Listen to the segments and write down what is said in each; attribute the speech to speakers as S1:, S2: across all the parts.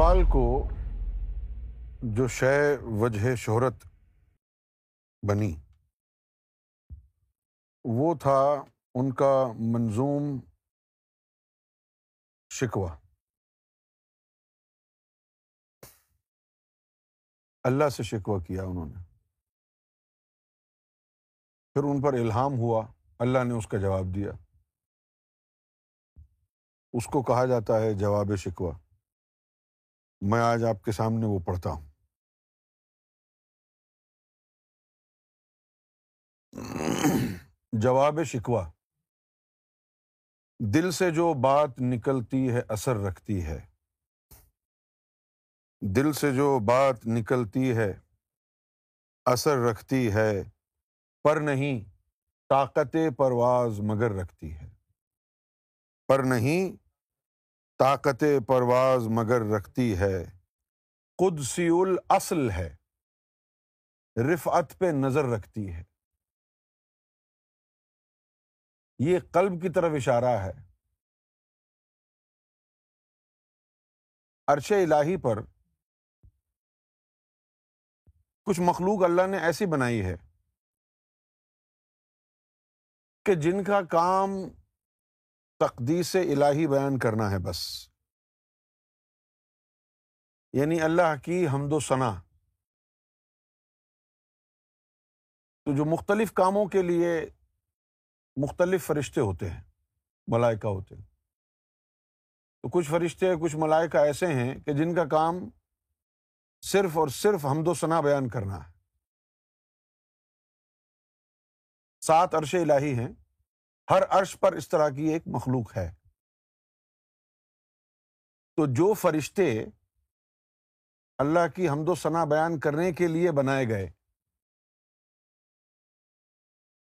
S1: اقبال کو جو شے وجہ شہرت بنی، وہ تھا ان کا منظوم شکوہ۔ اللہ سے شکوہ کیا انہوں نے۔ پھر ان پر الہام ہوا، اللہ نے اس کا جواب دیا۔ اس کو کہا جاتا ہے جواب شکوہ۔ میں آج آپ کے سامنے وہ پڑھتا ہوں۔ جواب شکوہ۔ دل سے جو بات نکلتی ہے، اثر رکھتی ہے۔ دل سے جو بات نکلتی ہے، اثر رکھتی ہے۔ پر نہیں، طاقت پرواز مگر رکھتی ہے۔ پر نہیں طاقت پرواز مگر رکھتی ہے۔ قدسی الاصل ہے۔ رفعت پہ نظر رکھتی ہے۔ یہ قلب کی طرف اشارہ ہے۔ عرش الہی پر کچھ مخلوق اللہ نے ایسی بنائی ہے کہ جن کا کام تقدیس الہی بیان کرنا ہے بس۔ یعنی اللہ کی حمد و ثنا۔ تو جو مختلف کاموں کے لیے مختلف فرشتے ہوتے ہیں، ملائکہ ہوتے ہیں۔ تو کچھ فرشتے، کچھ ملائکہ ایسے ہیں کہ جن کا کام صرف اور صرف حمد و ثنا بیان کرنا ہے۔ سات عرش الہی ہیں۔ ہر عرش پر اس طرح کی ایک مخلوق ہے۔ تو جو فرشتے اللہ کی حمد و ثنا بیان کرنے کے لیے بنائے گئے،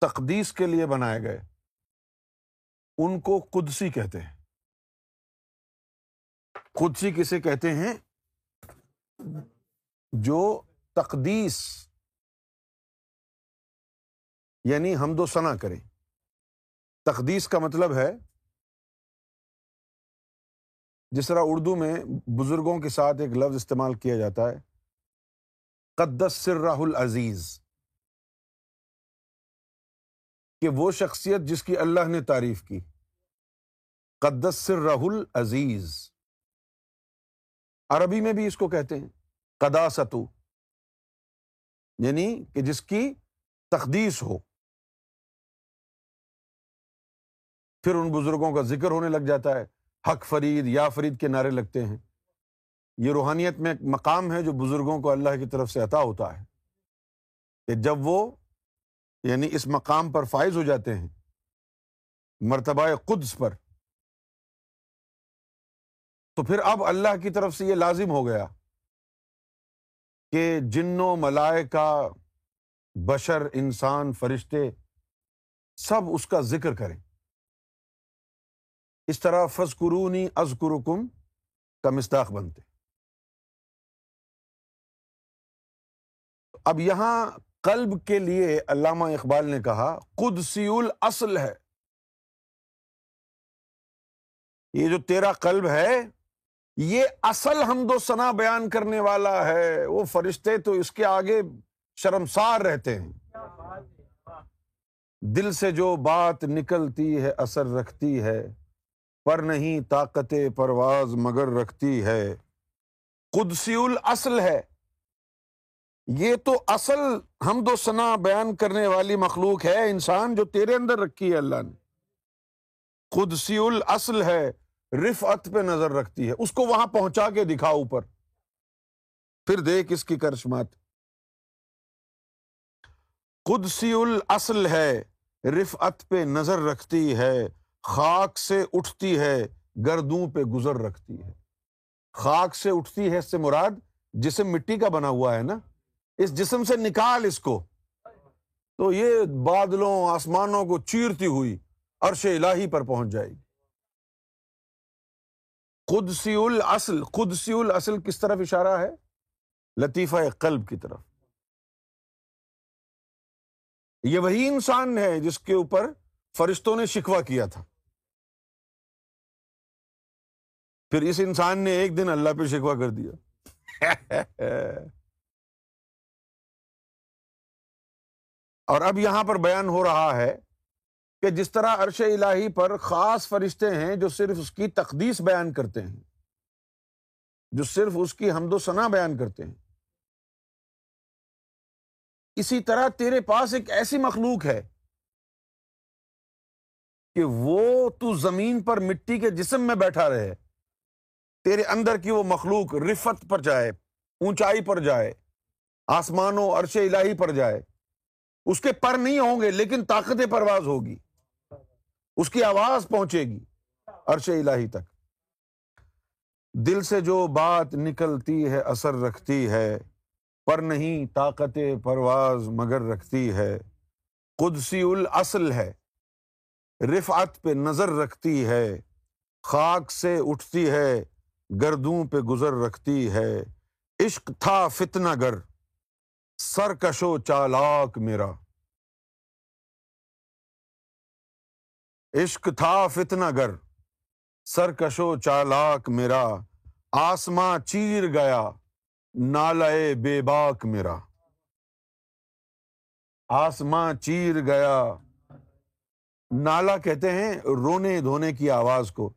S1: تقدیس کے لیے بنائے گئے، ان کو قدسی کہتے ہیں۔ قدسی کسے کہتے ہیں؟ جو تقدیس یعنی حمد و ثنا کرے تقدیس کا مطلب ہے جس طرح اردو میں بزرگوں کے ساتھ ایک لفظ استعمال کیا جاتا ہے، قدس سر راہ العزیز، کہ وہ شخصیت جس کی اللہ نے تعریف کی۔ قدس سر راہ العزیز۔ عربی میں بھی اس کو کہتے ہیں قدا ستو یعنی کہ جس کی تقدیس ہو۔ پھر ان بزرگوں کا ذکر ہونے لگ جاتا ہے۔ حق فرید، یا فرید کے نعرے لگتے ہیں۔ یہ روحانیت میں ایک مقام ہے جو بزرگوں کو اللہ کی طرف سے عطا ہوتا ہے۔ کہ جب وہ یعنی اس مقام پر فائز ہو جاتے ہیں، مرتبہ قدس پر، تو پھر اب اللہ کی طرف سے یہ لازم ہو گیا کہ جن و ملائکہ، بشر، انسان، فرشتے سب اس کا ذکر کریں۔ اس طرح فض قرونی از کا مستاخ بنتے اب یہاں قلب کے لیے علامہ اقبال نے کہا، قدسی الاصل ہے۔ یہ جو تیرا قلب ہے، یہ اصل حمد و ثنا بیان کرنے والا ہے۔ وہ فرشتے تو اس کے آگے شرمسار رہتے ہیں۔ دل سے جو بات نکلتی ہے، اثر رکھتی ہے پر نہیں طاقت پرواز مگر رکھتی ہے۔ قدسی الاصل ہے۔ یہ تو اصل حمد و ثنا بیان کرنے والی مخلوق ہے، انسان جو تیرے اندر رکھی ہے اللہ نے۔ قدسی الاصل ہے، رفعت پہ نظر رکھتی ہے۔ اس کو وہاں پہنچا کے دکھا اوپر۔ پھر دیکھ اس کی کرشمات۔ قدسی الاصل ہے، رفعت پہ نظر رکھتی ہے۔ خاک سے اٹھتی ہے، گردوں پہ گزر رکھتی ہے۔ خاک سے اٹھتی ہے اس سے مراد جسم مٹی کا بنا ہوا ہے نا۔ اس جسم سے نکال اس کو۔ تو یہ بادلوں، آسمانوں کو چیرتی ہوئی عرش الہی پر پہنچ جائے گی۔ قدسی الاصل قدسی الاصل کس طرف اشارہ ہے؟ لطیفہ قلب کی طرف۔ یہ وہی انسان ہے جس کے اوپر فرشتوں نے شکوا کیا تھا۔ پھر اس انسان نے ایک دن اللہ پہ شکوا کر دیا۔ اور اب یہاں پر بیان ہو رہا ہے کہ جس طرح عرش الہی پر خاص فرشتے ہیں جو صرف اس کی تقدیس بیان کرتے ہیں، جو صرف اس کی حمد و ثنا بیان کرتے ہیں۔ اسی طرح تیرے پاس ایک ایسی مخلوق ہے کہ وہ تو زمین پر مٹی کے جسم میں بیٹھا رہے۔ تیرے اندر کی وہ مخلوق رفت پر جائے، اونچائی پر جائے، آسمانوں، عرش الہی پر جائے۔ اس کے پر نہیں ہوں گے، لیکن طاقت پرواز ہوگی۔ اس کی آواز پہنچے گی عرش الہی تک۔ دل سے جو بات نکلتی ہے، اثر رکھتی ہے۔ پر نہیں طاقت پرواز مگر رکھتی ہے۔ قدسی الاصل ہے، رفعت پہ نظر رکھتی ہے۔ خاک سے اٹھتی ہے گردوں پہ گزر رکھتی ہے۔ عشق تھا فتنا گر سرکشو چالاک میرا۔ عشق تھا فتنا گر سرکشو چالاک میرا۔ آسماں چیر گیا نالے بے باک میرا۔ آسماں چیر گیا۔ نالا کہتے ہیں، رونے دھونے کی آواز کو۔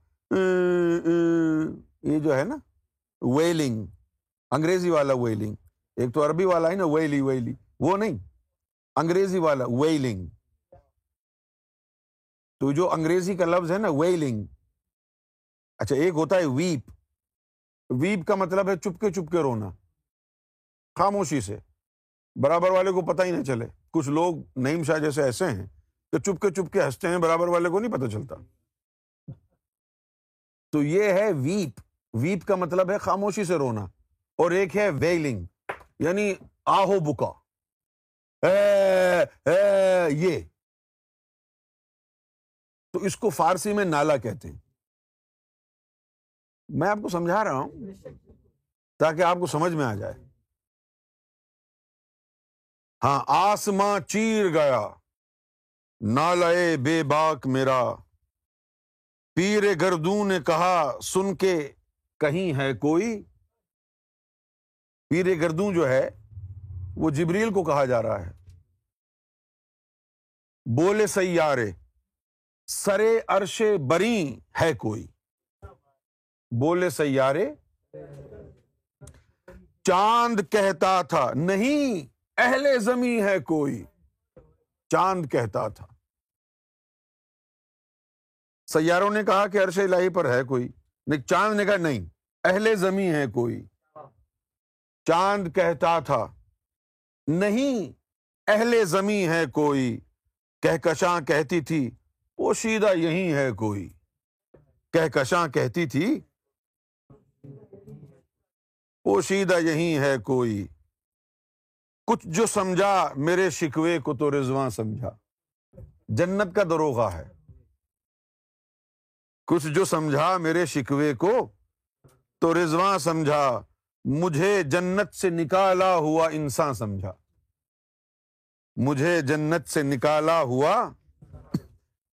S1: یہ جو ہے نا ویلنگ انگریزی والا ویلنگ ایک تو عربی والا ہے نا ویلی ویلی وہ نہیں، انگریزی والا ویلنگ تو جو انگریزی کا لفظ ہے نا ویلنگ اچھا ایک ہوتا ہے ویپ ویپ کا مطلب ہے چپ کے چپ کے رونا۔ خاموشی سے۔ برابر والے کو پتہ ہی نہ چلے۔ کچھ لوگ نعیم شاہ جیسے ایسے ہیں کہ چپ کے چپ کے ہنستے ہیں، برابر والے کو نہیں پتہ چلتا۔ تو یہ ہے ویپ ویپ کا مطلب ہے خاموشی سے رونا اور ایک ہے ویلنگ یعنی آہو بکا۔ اے اے، یہ۔ تو اس کو فارسی میں نالا کہتے ہیں۔ میں آپ کو سمجھا رہا ہوں تاکہ آپ کو سمجھ میں آ جائے۔ ہاں آسماں چیر گیا نالے بے باک میرا۔ پیر گردوں نے کہا، سن کے کہیں ہے کوئی پیر گردوں جو ہے، وہ جبریل کو کہا جا رہا ہے۔ بولے سیارے، سرے عرش بری ہے کوئی۔ بولے سیارے، چاند کہتا تھا، نہیں، اہل زمیں ہے کوئی۔ چاند کہتا تھا۔ سیاروں نے کہا کہ عرش الہی پر ہے کوئی۔ چاند نے کہا، نہیں۔ اہل زمیں ہے کوئی۔ چاند کہتا تھا، نہیں، اہل زمیں ہے کوئی۔ کہکشاں کہتی تھی، پوشیدہ یہی ہے کوئی۔ کہکشاں کہتی تھی، پوشیدہ یہی ہے کوئی۔ کچھ جو سمجھا، میرے شکوے کو تو رضواں سمجھا۔ جنت کا دروغہ ہے۔ کچھ جو سمجھا، میرے شکوے کو تو رضواں سمجھا، مجھے جنت سے نکالا ہوا انسان سمجھا۔ مجھے جنت سے نکالا ہوا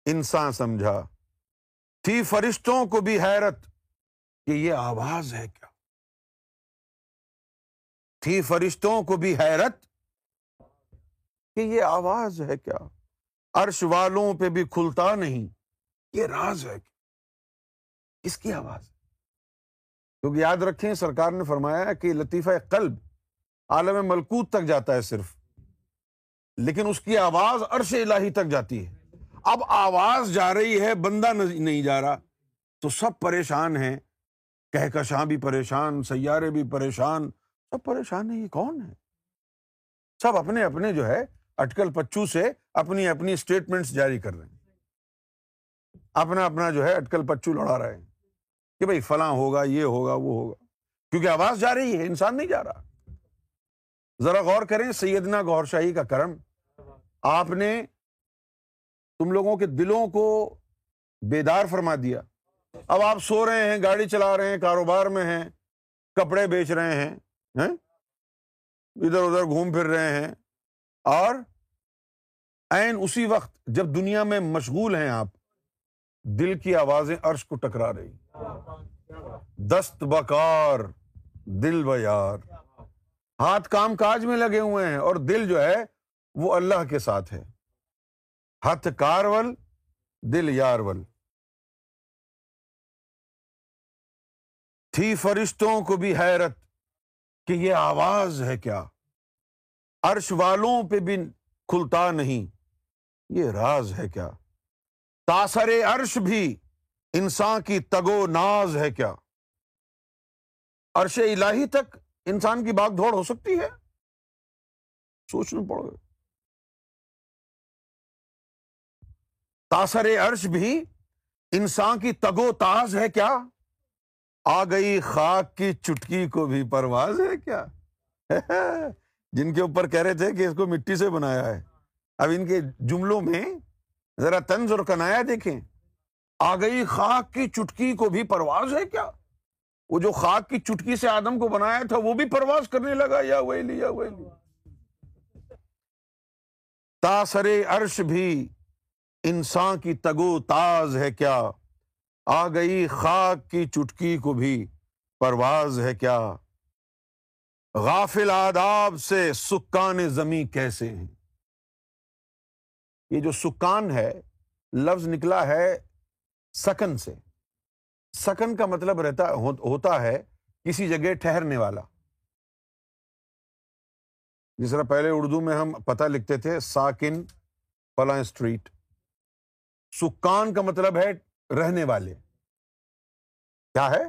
S1: انسان سمجھا۔ تھی فرشتوں کو بھی حیرت کہ یہ آواز ہے کیا؟ تھی فرشتوں کو بھی حیرت کہ یہ آواز ہے کیا؟ عرش والوں پہ بھی کھلتا نہیں، یہ راز ہے کیا؟ کس کی آواز۔ کیونکہ یاد رکھیں، سرکار نے فرمایا کہ لطیفہ قلب عالم ملکوت تک جاتا ہے صرف۔ لیکن اس کی آواز عرش الہی تک جاتی ہے۔ اب آواز جا رہی ہے، بندہ نہیں جا رہا۔ تو سب پریشان ہیں۔ کہکشاں بھی پریشان، سیارے بھی پریشان۔ سب پریشان ہے یہ کون ہے؟ سب اپنے اپنے جو ہے، اٹکل پچو سے اپنی اپنی اسٹیٹمنٹس جاری کر رہے ہیں۔ اپنا اپنا جو ہے، اٹکل پچو لڑا رہے ہیں۔ کہ بھائی فلاں ہوگا، یہ ہوگا، وہ ہوگا۔ کیونکہ آواز جا رہی ہے، انسان نہیں جا رہا۔ ذرا غور کریں، سیدنا گور شاہی کا کرم۔ آپ نے تم لوگوں کے دلوں کو بیدار فرما دیا۔ اب آپ سو رہے ہیں، گاڑی چلا رہے ہیں، کاروبار میں ہیں، کپڑے بیچ رہے ہیں ادھر ادھر گھوم پھر رہے ہیں۔ اور این اسی وقت جب دنیا میں مشغول ہیں آپ، دل کی آوازیں عرش کو ٹکرا رہی۔ دست بکار، دل بیار۔ ہاتھ کام کاج میں لگے ہوئے ہیں اور دل جو ہے وہ اللہ کے ساتھ ہے۔ ہتھ کارول، دل یارول۔ تھی فرشتوں کو بھی حیرت کہ یہ آواز ہے کیا۔ عرش والوں پہ بھی کھلتا نہیں۔ یہ راز ہے کیا۔ تاثر عرش بھی انسان کی تگو ناز ہے کیا؟ عرش الہی تک انسان کی باغ دوڑ ہو سکتی ہے؟ سوچنا پڑے تاثر عرش بھی انسان کی تگو تاز ہے کیا؟ آ گئی خاک کی چٹکی کو بھی پرواز ہے کیا؟ جن کے اوپر کہہ رہے تھے کہ اس کو مٹی سے بنایا ہے۔ اب ان کے جملوں میں ذرا طنز اور کنایا دیکھیں۔ آ گئی خاک کی چٹکی کو بھی پرواز ہے کیا؟ وہ جو خاک کی چٹکی سے آدم کو بنایا تھا، وہ بھی پرواز کرنے لگا، یا ویلی یا ویلی۔ تاثر عرش بھی انسان کی تگو تاز ہے کیا؟ آ گئی خاک کی چٹکی کو بھی پرواز ہے کیا؟ غافل آداب سے سکان زمیں کیسے ہیں؟ یہ جو سکان ہے، لفظ نکلا ہے سکن سے۔ سکن کا مطلب رہتا ہوتا ہے کسی جگہ ٹھہرنے والا۔ جس طرح پہلے اردو میں ہم پتہ لکھتے تھے، ساکن فلاں اسٹریٹ۔ سکان کا مطلب ہے رہنے والے۔ کیا ہے؟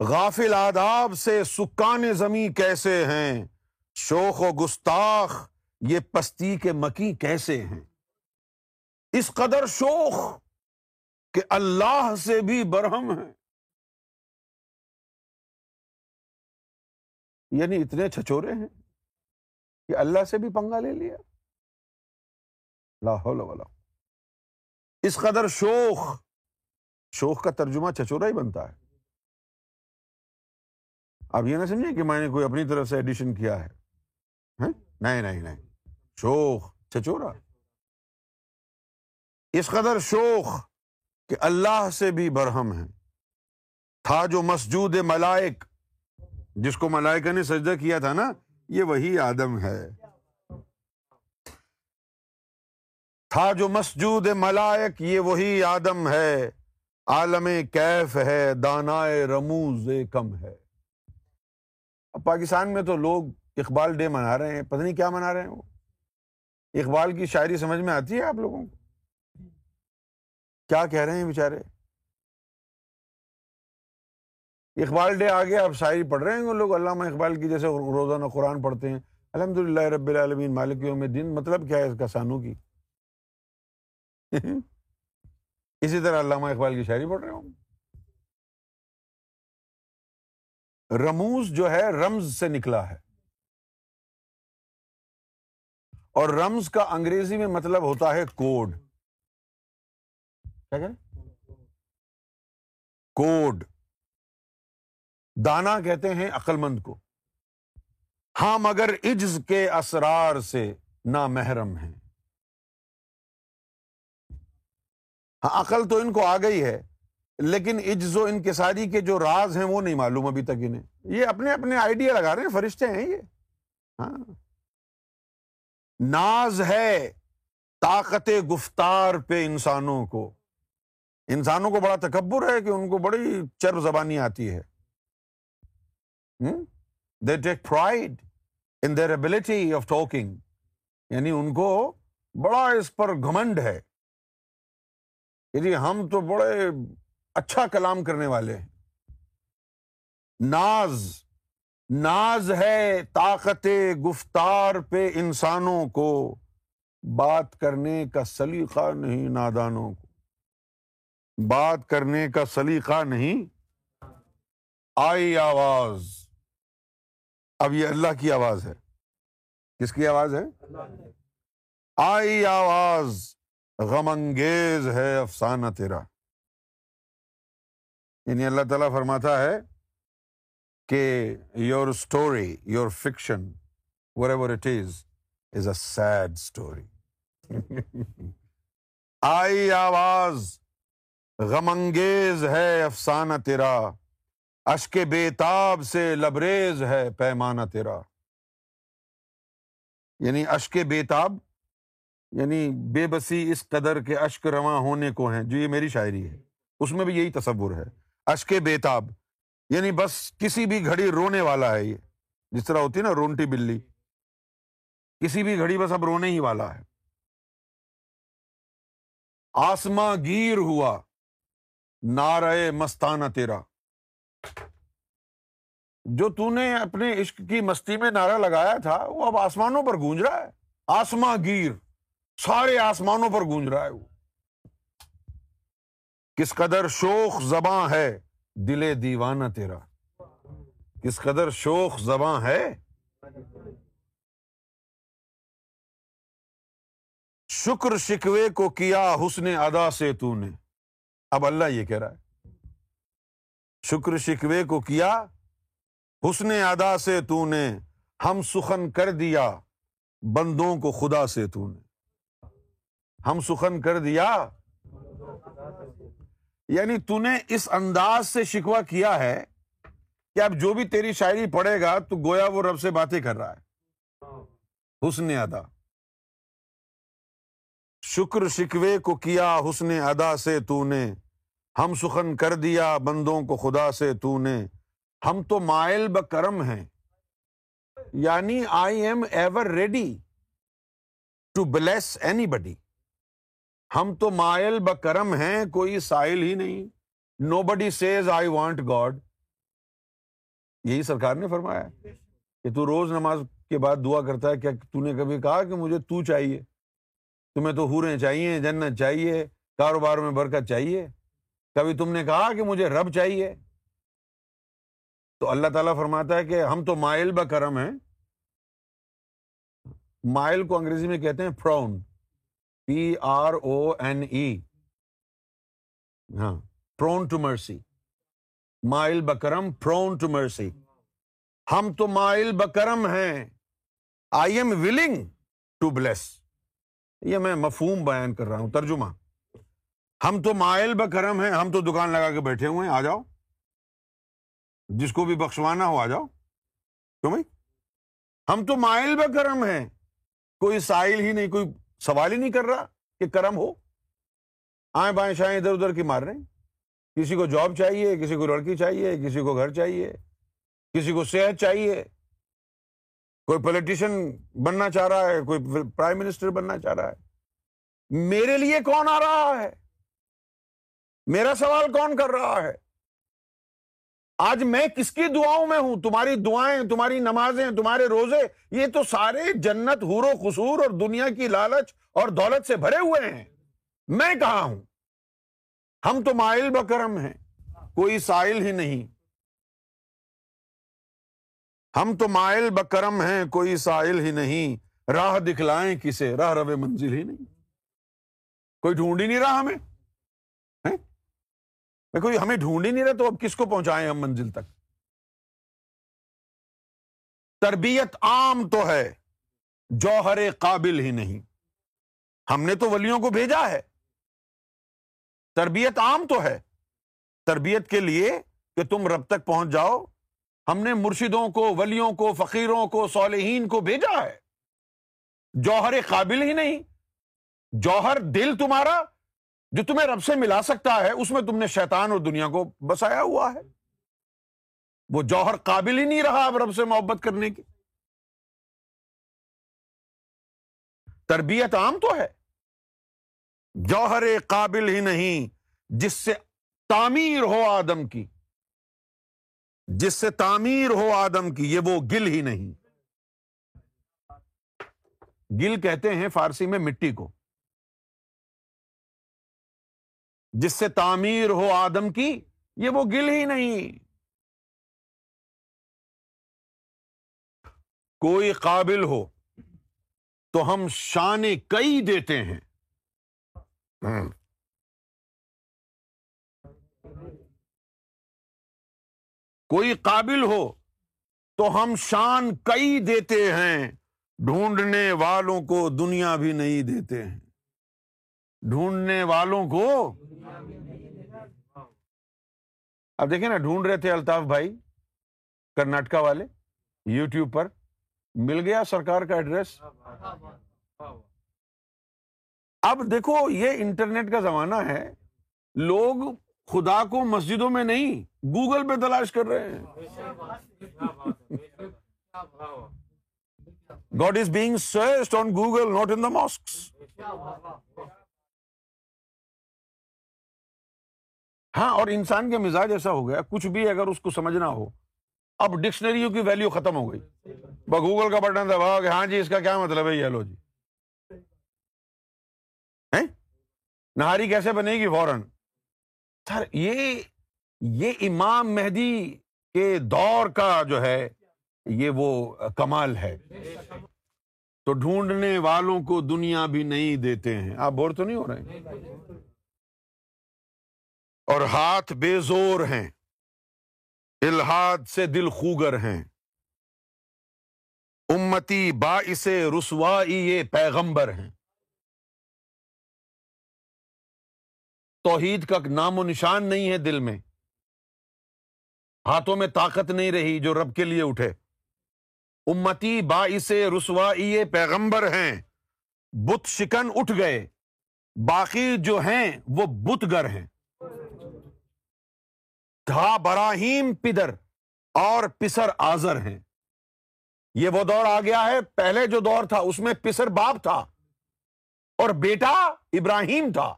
S1: غافل آداب سے سکان زمیں کیسے ہیں؟ شوخ و گستاخ، یہ پستی کے مکی کیسے ہیں؟ اس قدر شوخ کہ اللہ سے بھی برہم ہے۔ یعنی اتنے چھچورے ہیں کہ اللہ سے بھی پنگا لے لیا۔ لاہور والا اس قدر شوخ شوخ کا ترجمہ چچورا ہی بنتا ہے۔ اب یہ نہ سمجھے کہ میں نے کوئی اپنی طرف سے ایڈیشن کیا ہے۔ ہاں؟ نہیں نہیں نہیں۔ شوخ چچورا اس قدر شوخ کہ اللہ سے بھی برہم ہے تھا جو مسجود ملائک، جس کو ملائکہ نے سجدہ کیا تھا نا، یہ وہی آدم ہے۔ تھا جو مسجود ملائک، یہ وہی آدم ہے۔ عالم کیف ہے، دانائے رموز کم ہے۔ اب پاکستان میں تو لوگ اقبال ڈے منا رہے ہیں، پتہ نہیں کیا منا رہے ہیں وہ۔ اقبال کی شاعری سمجھ میں آتی ہے آپ لوگوں کو؟ کیا کہہ رہے ہیں بےچارے اقبال ڈے آگے آپ شاعری پڑھ رہے ہیں لوگ، علامہ اقبال کی جیسے روزانہ قرآن پڑھتے ہیں۔ الحمد للہ رب العالمین، مالک یوم دن مطلب کیا ہے اس کا سانو کی؟ اسی طرح علامہ اقبال کی شاعری پڑھ رہے ہوں۔ رموز جو ہے، رمز سے نکلا ہے۔ اور رمز کا انگریزی میں مطلب ہوتا ہے کوڈ۔ کیا کوڈ۔ دانا کہتے ہیں عقل مند کو۔ ہاں مگر عجز کے اسرار سے نا محرم ہے ہاں عقل تو ان کو آ گئی ہے، لیکن عجز و انکساری کے جو راز ہیں وہ نہیں معلوم ابھی تک انہیں۔ یہ اپنے اپنے آئیڈیا لگا رہے ہیں، فرشتے ہیں یہ۔ ہاں۔ ناز ہے طاقت گفتار پہ انسانوں کو۔ انسانوں کو بڑا تکبر ہے کہ ان کو بڑی چرب زبانی آتی ہے۔ They take pride in their ability of talking یعنی ان کو بڑا اس پر گھمنڈ ہے کہ جی ہم تو بڑے اچھا کلام کرنے والے ہیں۔ ناز ناز ہے طاقت گفتار پہ انسانوں کو، بات کرنے کا سلیقہ نہیں، نادانوں کو۔ بات کرنے کا سلیقہ نہیں۔ آئی آواز۔ اب یہ اللہ کی آواز ہے۔ کس کی آواز ہے؟ آئی آواز۔ غم انگیز ہے افسانہ تیرا۔ یعنی اللہ تعالیٰ فرماتا ہے کہ your story your fiction whatever it is is a sad story آئی آواز۔ غم انگیز ہے افسانہ تیرا۔ اشک بے تاب سے لبریز ہے پیمانہ تیرا۔ یعنی اشک بے تاب یعنی بے بسی اس قدر کے اشک رواں ہونے کو ہیں۔ جو یہ میری شاعری ہے، اس میں بھی یہی تصور ہے۔ اشک بے تاب یعنی بس کسی بھی گھڑی رونے والا ہے یہ۔ جس طرح ہوتی ہے نا رونٹی بلی۔ کسی بھی گھڑی بس اب رونے ہی والا ہے۔ آسما گیر ہوا نارے مستانہ تیرا۔ جو تو نے اپنے عشق کی مستی میں نعرہ لگایا تھا، وہ اب آسمانوں پر گونج رہا ہے۔ آسما گیر، سارے آسمانوں پر گونج رہا ہے وہ۔ کس قدر شوق زباں ہے دل دیوانہ تیرا۔ کس قدر شوق زباں ہے شکر شکوے کو کیا حسن ادا سے تو نے اب اللہ یہ کہہ رہا ہے۔ شکر شکوے کو کیا؟ حسن ادا سے تو نے ہم سخن کر دیا، بندوں کو خدا سے تو نے۔ ہم سخن کر دیا یعنی تو نے اس انداز سے شکوا کیا ہے کہ اب جو بھی تیری شاعری پڑھے گا تو گویا وہ رب سے باتیں کر رہا ہے۔ حسن ادا۔ شکر شکوے کو کیا حسن ادا سے تو نے ہم سخن کر دیا بندوں کو خدا سے تو نے ہم تو مائل بکرم ہیں۔ یعنی I am ever ready to bless anybody ہم تو مائل بکرم ہیں، کوئی سائل ہی نہیں۔ Nobody says I want God یہی سرکار نے فرمایا کہ تو روز نماز کے بعد دعا کرتا ہے کیا تو نے کبھی کہا کہ مجھے تو چاہیے۔ تمہیں تو ہوریں چاہیے، جنت چاہیے، کاروبار میں برکت چاہیے۔ کبھی تم نے کہا کہ مجھے رب چاہیے؟ تو اللہ تعالیٰ فرماتا ہے کہ ہم تو مائل بکرم ہیں۔ مائل کو انگریزی میں کہتے ہیں پراؤن پی آر او این ای ہاں پرون ٹو مرسی مائل بکرم پرون ٹو مرسی ہم تو مائل بکرم ہیں۔ I am willing to bless یہ میں مفہوم بیان کر رہا ہوں، ترجمہ۔ ہم تو مائل بکرم ہیں، ہم تو دکان لگا کے بیٹھے ہوئے ہیں، آ جاؤ۔ جس کو بھی بخشوانا ہو، آ جاؤ۔ کیوں بھائی؟ ہم تو مائل بکرم ہیں۔ کوئی سائل ہی نہیں، کوئی سوال ہی نہیں کر رہا کہ کرم ہو۔ آئیں بائیں شائیں ادھر ادھر کی مار رہے ہیں۔ کسی کو جاب چاہیے، کسی کو لڑکی چاہیے، کسی کو گھر چاہیے، کسی کو صحت چاہیے۔ کوئی پولیٹیشین بننا چاہ رہا ہے، کوئی پرائم منسٹر بننا چاہ رہا ہے۔ میرے لیے کون آ رہا ہے؟ میرا سوال کون کر رہا ہے؟ آج میں کس کی دعاؤں میں ہوں؟ تمہاری دعائیں، تمہاری نمازیں، تمہارے روزے، یہ تو سارے جنت، حور و قصور اور دنیا کی لالچ اور دولت سے بھرے ہوئے ہیں۔ میں کہاں ہوں؟ ہم تو مائل بکرم ہیں، کوئی سائل ہی نہیں۔ ہم تو مائل بکرم ہیں، کوئی سائل ہی نہیں۔ راہ دکھلائیں کسے، راہ رو منزل ہی نہیں۔ کوئی ڈھونڈ ہی نہیں رہا ہمیں؟ کوئی ہمیں ڈھونڈ ہی نہیں رہا تو اب کس کو پہنچائیں ہم منزل تک؟ تربیت عام تو ہے، جوہر قابل ہی نہیں۔ ہم نے تو ولیوں کو بھیجا ہے۔ تربیت عام تو ہے۔ تربیت کے لیے کہ تم رب تک پہنچ جاؤ۔ ہم نے مرشدوں کو، ولیوں کو، فقیروں کو، صالحین کو بھیجا ہے۔ جوہر قابل ہی نہیں۔ جوہر دل تمہارا جو تمہیں رب سے ملا سکتا ہے، اس میں تم نے شیطان اور دنیا کو بسایا ہوا ہے۔ وہ جوہر قابل ہی نہیں رہا اب رب سے محبت کرنے کی تربیت عام تو ہے۔ جوہر قابل ہی نہیں، جس سے تعمیر ہو آدم کی۔ جس سے تعمیر ہو آدم کی، یہ وہ گل ہی نہیں۔ گل کہتے ہیں فارسی میں مٹی کو۔ جس سے تعمیر ہو آدم کی، یہ وہ گل ہی نہیں۔ کوئی قابل ہو تو ہم شان کئی دیتے ہیں۔ کوئی قابل ہو تو ہم شان کئی دیتے ہیں، ڈھونڈنے والوں کو دنیا بھی نہیں دیتے ہیں۔ ڈھونڈنے والوں کو اب دیکھیں نا، ڈھونڈ رہے تھے الطاف بھائی، کرناٹکا والے یو ٹیوب پر مل گیا سرکار کا ایڈریس۔ اب دیکھو، یہ انٹرنیٹ کا زمانہ ہے، لوگ خدا کو مسجدوں میں نہیں، گوگل پہ تلاش کر رہے ہیں۔ God is being search on Google not in the mosque ہاں اور انسان کے مزاج ایسا ہو گیا، کچھ بھی اگر اس کو سمجھنا ہو، اب ڈکشنریوں کی ویلو ختم ہو گئی۔ گوگل کا بٹن دباؤ کہ ہاں جی اس کا کیا مطلب ہے؟ یہ لو جی۔ نہاری کیسے بنے گی؟ فوراً۔ سر، یہ یہ امام مہدی کے دور کا جو ہے، یہ وہ کمال ہے۔ تو ڈھونڈنے والوں کو دنیا بھی نہیں دیتے ہیں۔ آپ بور تو نہیں ہو رہے اور ہاتھ بے زور ہیں۔ الحاد سے دل خوگر ہیں۔ امتی باعث رسوائی یہ پیغمبر ہیں۔ توحید کا نام و نشان نہیں ہے دل میں۔ ہاتھوں میں طاقت نہیں رہی جو رب کے لیے اٹھے۔ امتی باعث رسوائی پیغمبر ہیں۔ بت شکن اٹھ گئے۔ باقی جو ہیں وہ بت گر ہیں۔ تھا براہیم پدر اور پسر آزر ہیں۔ یہ وہ دور آ گیا ہے۔ پہلے جو دور تھا اس میں پسر باپ تھا اور بیٹا ابراہیم تھا۔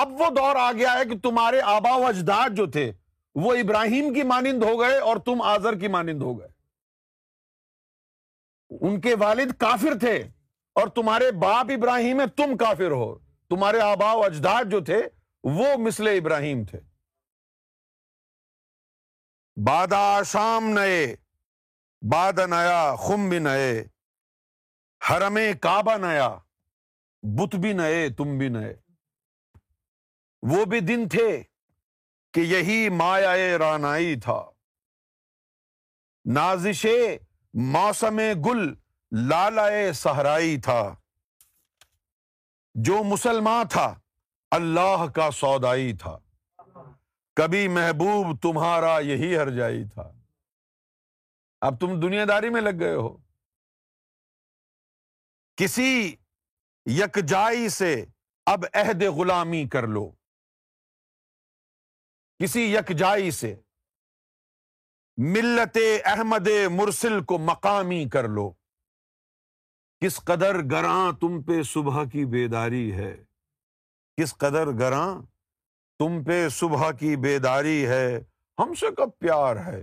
S1: اب وہ دور آ گیا ہے کہ تمہارے آبا و اجداد جو تھے، وہ ابراہیم کی مانند ہو گئے اور تم آزر کی مانند ہو گئے۔ ان کے والد کافر تھے اور تمہارے باپ ابراہیم ہے تم کافر ہو۔ تمہارے آبا و اجداد جو تھے، وہ مثل ابراہیم تھے۔ بادا شام نئے باد نیا خم بھی نئے حرم کعبہ نیا، بت بھی نئے، تم بھی نئے۔ وہ بھی دن تھے کہ یہی مایا رانائی تھا۔ نازش موسم گل لالا سہرائی تھا۔ جو مسلمان تھا، اللہ کا سودائی تھا۔ کبھی محبوب تمہارا یہی ہر جائی تھا۔ اب تم دنیا داری میں لگ گئے ہو۔ کسی یک جائی سے اب عہد غلامی کر لو۔ کسی یک جائی سے۔ ملت احمد مرسل کو مقامی کر لو۔ کس قدر گراں تم پہ صبح کی بیداری ہے۔ کس قدر گراں تم پہ صبح کی بیداری ہے۔ ہم سے کب پیار ہے۔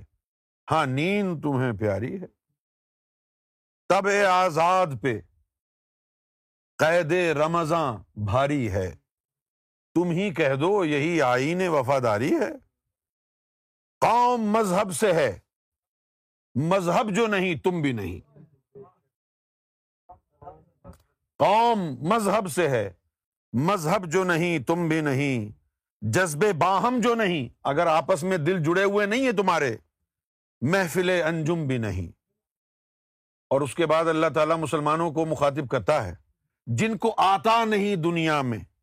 S1: ہاں نیند تمہیں پیاری ہے۔ تب آزاد پہ قید رمضاں بھاری ہے۔ تم ہی کہہ دو یہی آئین وفاداری ہے۔ قوم مذہب سے ہے۔ مذہب جو نہیں، تم بھی نہیں۔ قوم مذہب سے ہے۔ مذہب جو نہیں، تم بھی نہیں۔ جذبے باہم جو نہیں، اگر آپس میں دل جڑے ہوئے نہیں ہیں تمہارے، محفل انجم بھی نہیں۔ اور اس کے بعد اللہ تعالیٰ مسلمانوں کو مخاطب کرتا ہے۔ جن کو آتا نہیں دنیا میں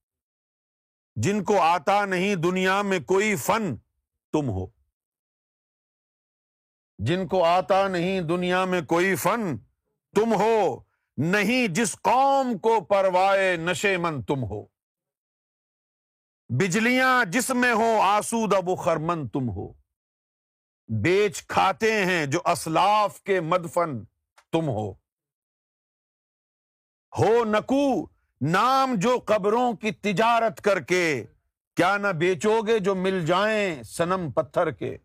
S1: جن کو آتا نہیں دنیا میں کوئی فن، تم ہو۔ جن کو آتا نہیں دنیا میں کوئی فن، تم ہو۔ نہیں جس قوم کو پروائے نشے من تم ہو۔ بجلیاں جس میں ہو آسود ابو خرمن تم ہو۔ بیچ کھاتے ہیں جو اسلاف کے مدفن تم ہو۔ ہو نکو نام جو قبروں کی تجارت کر کے، کیا نہ بیچو گے جو مل جائیں سنم پتھر کے۔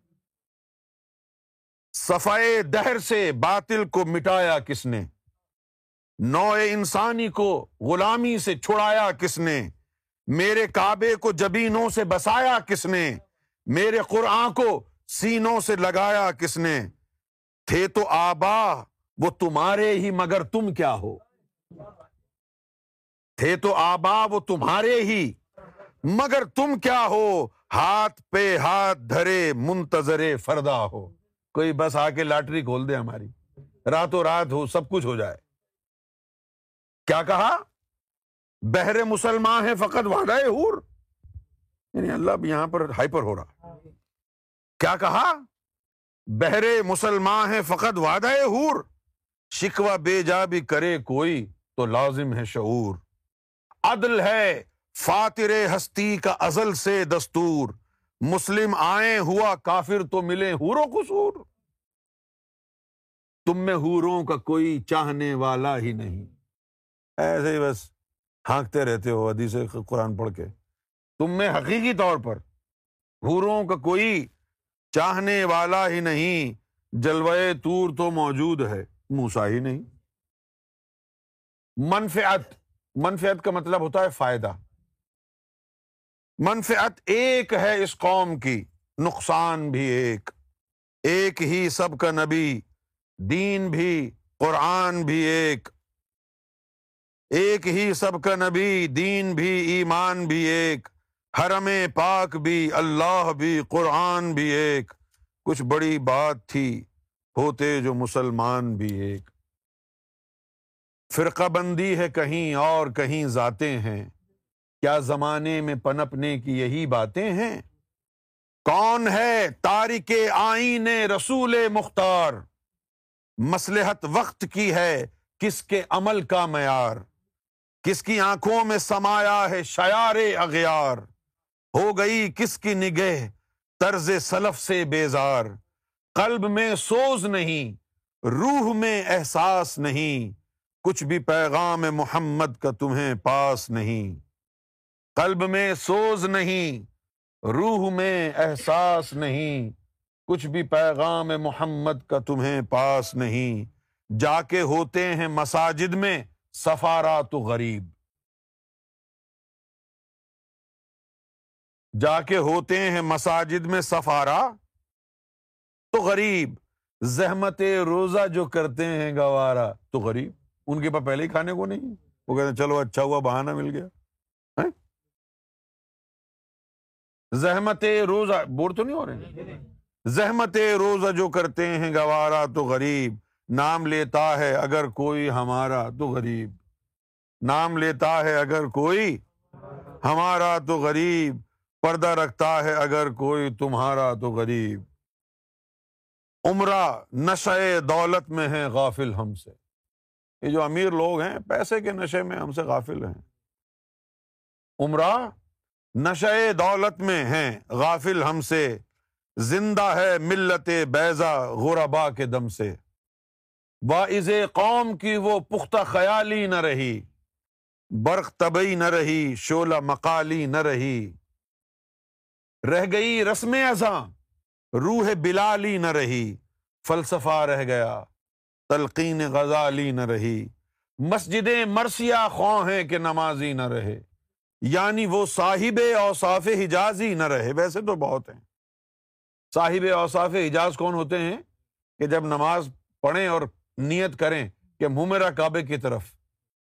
S1: صفائے دہر سے باطل کو مٹایا کس نے؟ نو انسانی کو غلامی سے چھڑایا کس نے؟ میرے کعبے کو جبینوں سے بسایا کس نے؟ میرے قرآن کو سینوں سے لگایا کس نے؟ تھے تو آبا، وہ تمہارے ہی مگر تم کیا ہو؟ تھے تو آبا وہ تمہارے ہی۔ مگر تم کیا ہو؟ ہاتھ پہ ہاتھ دھرے منتظر فردا ہو۔ کوئی بس آ کے لاٹری کھول دے ہماری۔ راتوں رات ہو، سب کچھ ہو جائے۔ کیا کہا؟ بہر مسلمان ہے فقط وعدہ ہور یعنی اللہ یہاں پر ہائپر ہو رہا۔ کیا کہا؟ بہرے مسلمان ہے فقط وعدہ ہور شکوا بے جا بھی کرے کوئی تو لازم ہے شعور۔ عدل ہے۔ فاتر ہستی کا ازل سے دستور۔ مسلم آئے ہوا کافر تو ملے ہورو قصور۔ تم میں ہوروں کا کوئی چاہنے والا ہی نہیں۔ ایسے ہی بس ہانکتے رہتے ہو حدیث قرآن پڑھ کے۔ تم میں حقیقی طور پر ہوروں کا کوئی چاہنے والا ہی نہیں۔ جلوے تور تو موجود ہے موسا ہی نہیں۔ منفعت منفعت کا مطلب ہوتا ہے فائدہ۔ منفعت ایک ہے اس قوم کی، نقصان بھی ایک۔ ایک ہی سب کا نبی، دین بھی، قرآن بھی ایک۔ ایک ہی سب کا نبی، دین بھی، ایمان بھی ایک۔ حرم پاک بھی، اللہ بھی، قرآن بھی ایک۔ کچھ بڑی بات تھی، ہوتے جو مسلمان بھی ایک۔ فرقہ بندی ہے کہیں اور کہیں ذاتیں ہیں۔ کیا زمانے میں پنپنے کی یہی باتیں ہیں؟ کون ہے تارک آئین رسول مختار؟ مسلحت وقت کی ہے کس کے عمل کا معیار؟ کس کی آنکھوں میں سمایا ہے شیار اغیار؟ ہو گئی کس کی نگہ طرز سلف سے بیزار؟ قلب میں سوز نہیں، روح میں احساس نہیں۔ کچھ بھی پیغام محمد کا تمہیں پاس نہیں۔ قلب میں سوز نہیں، روح میں احساس نہیں۔ کچھ بھی پیغام محمد کا تمہیں پاس نہیں۔ جا کے ہوتے ہیں مساجد میں سفارا تو غریب۔ جا کے ہوتے ہیں مساجد میں سفارا تو غریب۔ زحمت روزہ جو کرتے ہیں گوارا تو غریب۔ ان کے پاس پہلے ہی کھانے کو نہیں۔ وہ کہتے ہیں، چلو اچھا ہوا، بہانہ مل گیا۔ زحمت روزہ، بور تو نہیں ہو رہے زحمت روزہ جو کرتے ہیں، گوارا تو غریب۔ نام لیتا ہے اگر کوئی ہمارا تو غریب۔ نام لیتا ہے اگر کوئی ہمارا تو غریب۔ پردہ رکھتا ہے اگر کوئی تمہارا تو غریب۔ عمرہ نشے دولت میں ہے غافل ہم سے۔ یہ جو امیر لوگ ہیں، پیسے کے نشے میں ہم سے غافل ہیں۔ عمرہ، نشے دولت میں ہیں، غافل ہم سے۔ زندہ ہے ملت بیزا غربا کے دم سے۔ باعث قوم کی وہ پختہ خیالی نہ رہی۔ برق طبی نہ رہی شولہ مقالی نہ رہی۔ رہ گئی رسم ازاں روح بلالی نہ رہی۔ فلسفہ رہ گیا۔ تلقین غزالی نہ رہی۔ مسجدیں مرثیہ خواہ ہیں کہ نمازی نہ رہے۔ یعنی وہ صاحب اوصاف حجازی نہ رہے۔ ویسے تو بہت ہیں۔ صاحب اوصاف حجاز کون ہوتے ہیں؟ کہ جب نماز پڑھیں اور نیت کریں کہ منہ میرا کعبے کی طرف،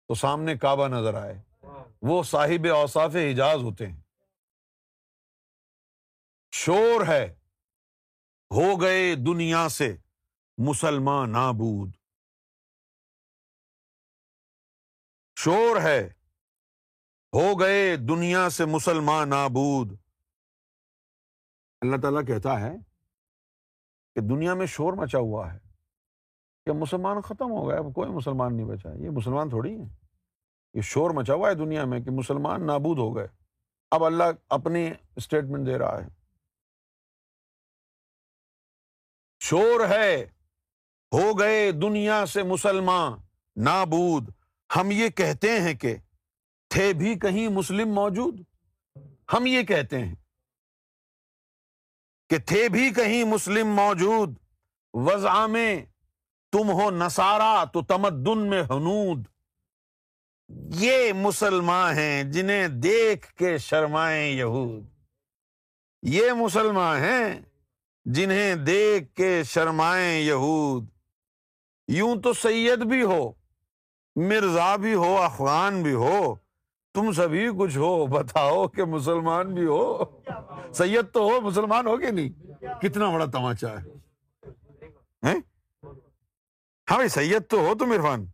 S1: تو سامنے کعبہ نظر آئے۔ وہ صاحب اوصاف حجاز ہوتے ہیں۔ شور ہے۔ ہو گئے دنیا سے۔ مسلمان نابود۔ شور ہے۔ ہو گئے دنیا سے مسلمان نابود۔ اللہ تعالیٰ کہتا ہے کہ دنیا میں شور مچا ہوا ہے۔ کہ مسلمان ختم ہو گیا اب کوئی مسلمان نہیں بچا۔ یہ مسلمان تھوڑی ہیں۔ یہ شور مچا ہوا ہے دنیا میں کہ مسلمان نابود ہو گئے۔ اب اللہ اپنی اسٹیٹمنٹ دے رہا ہے۔ شور ہے۔ ہو گئے دنیا سے مسلمان، نابود۔ ہم یہ کہتے ہیں کہ تھے بھی کہیں مسلم موجود۔ ہم یہ کہتے ہیں کہ تھے بھی کہیں مسلم موجود۔ وضع میں تم ہو نسارا تو تمدن میں حنود۔ یہ مسلمان ہیں جنہیں دیکھ کے شرمائیں یہود۔ یہ مسلمان ہیں جنہیں دیکھ کے شرمائیں یہود۔ یوں تو سید بھی ہو، مرزا بھی ہو، افغان بھی ہو، تم سبھی کچھ ہو، بتاؤ کہ مسلمان بھی ہو۔ سید تو ہو، مسلمان ہو کہ نہیں؟ کتنا بڑا تماچا ہے۔ ہاں بھائی، سید تو ہو تم، عرفان۔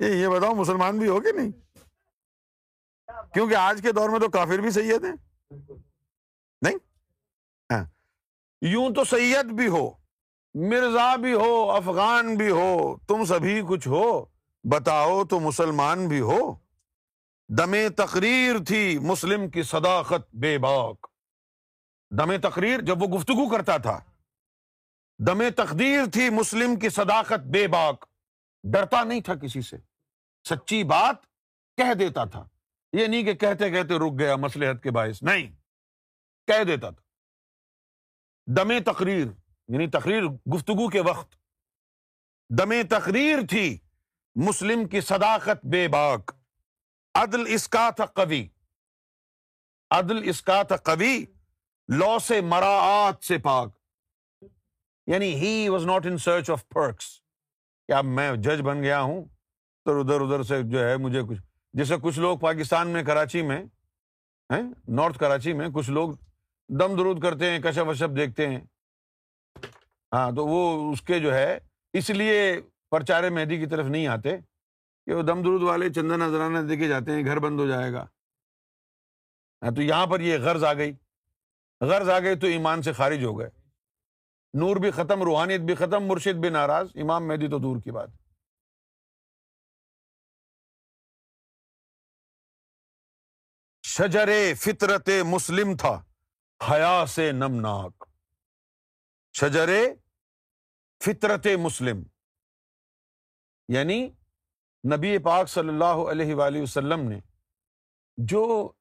S1: یہ بتاؤ، مسلمان بھی ہو کہ نہیں؟ کیونکہ آج کے دور میں تو کافر بھی سید ہیں۔ نہیں؟ ہاں۔ یوں تو سید بھی ہو۔ مرزا بھی ہو، افغان بھی ہو، تم سبھی کچھ ہو، بتاؤ تو مسلمان بھی ہو۔ دم تقریر تھی مسلم کی صداقت بے باک۔ دم تقریر جب وہ گفتگو کرتا تھا۔ دم تقدیر تھی مسلم کی صداقت بے باک۔ ڈرتا نہیں تھا کسی سے۔ سچی بات کہہ دیتا تھا۔ یہ نہیں کہ کہتے کہتے رک گیا مسلحت کے باعث، نہیں۔ کہہ دیتا تھا۔ دم تقریر۔ یعنی تقریر گفتگو کے وقت۔ دم تقریر تھی مسلم کی صداقت بے باک۔ عدل اس کا تھا قوی۔ عدل اس کا تھا قوی۔ لو سے مراعات سے پاک۔ یعنی he was not in search of perks. کیا میں جج بن گیا ہوں؟ تو ادھر ادھر سے جو ہے مجھے کچھ، جیسے کچھ لوگ پاکستان میں، کراچی میں نارتھ کراچی میں کچھ لوگ دم درود کرتے ہیں، کشپ وشپ دیکھتے ہیں۔ ہاں تو وہ اس کے جو ہے، اس لیے پرچارے مہدی کی طرف نہیں آتے کہ وہ دم درود والے چندہ نذرانہ دیکھے جاتے ہیں، گھر بند ہو جائے گا۔ ہاں تو یہاں پر یہ غرض آ گئی۔ غرض آ گئی تو ایمان سے خارج ہو گئے۔ نور بھی ختم، روحانیت بھی ختم، مرشد بھی ناراض۔ امام مہدی تو دور کی بات۔ شجر فطرت مسلم تھا، حیا سے نمناک۔ شجر فطرت مسلم یعنی نبی پاک صلی اللہ علیہ وآلہ وسلم نے جو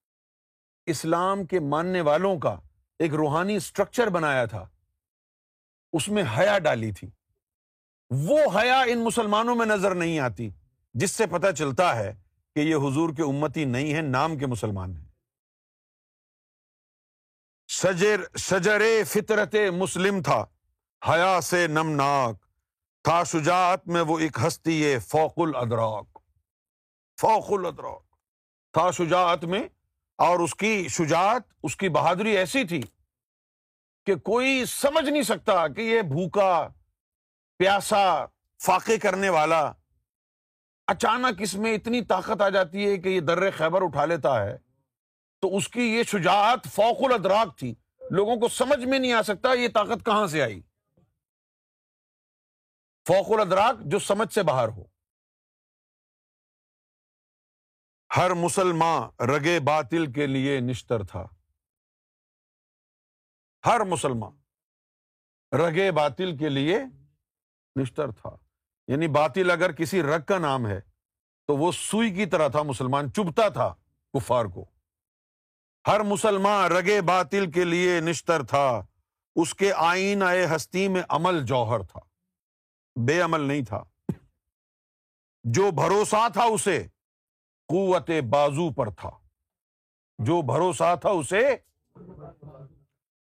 S1: اسلام کے ماننے والوں کا ایک روحانی اسٹرکچر بنایا تھا، اس میں حیا ڈالی تھی۔ وہ حیا ان مسلمانوں میں نظر نہیں آتی، جس سے پتہ چلتا ہے کہ یہ حضور کے امتی نہیں ہے نام کے مسلمان ہیں۔ شجر شجر فطرت مسلم تھا۔ حیا سے نمناک۔ تھا شجاعت میں وہ ایک ہستی ہے فوق الادراک۔ فوق الادراک۔ تھا شجاعت میں اور اس کی شجاعت، اس کی بہادری ایسی تھی کہ کوئی سمجھ نہیں سکتا کہ یہ بھوکا، پیاسا، فاقے کرنے والا اچانک اس میں اتنی طاقت آ جاتی ہے کہ یہ در خیبر اٹھا لیتا ہے۔ تو اس کی یہ شجاعت فوق الادراک تھی۔ لوگوں کو سمجھ میں نہیں آ سکتا یہ طاقت کہاں سے آئی۔ فوق الادراک جو سمجھ سے باہر ہو۔ ہر مسلمان رگے باطل کے لیے نشتر تھا۔ ہر مسلمان رگے باطل کے لیے نشتر تھا۔ یعنی باطل اگر کسی رگ کا نام ہے تو وہ سوئی کی طرح تھا، مسلمان چبھتا تھا کفار کو۔ ہر مسلمان رگے باطل کے لیے نشتر تھا۔ اس کے آئین آئے ہستی میں عمل جوہر تھا۔ بے عمل نہیں تھا۔ جو بھروسہ تھا اسے قوت بازو پر تھا۔ جو بھروسہ تھا اسے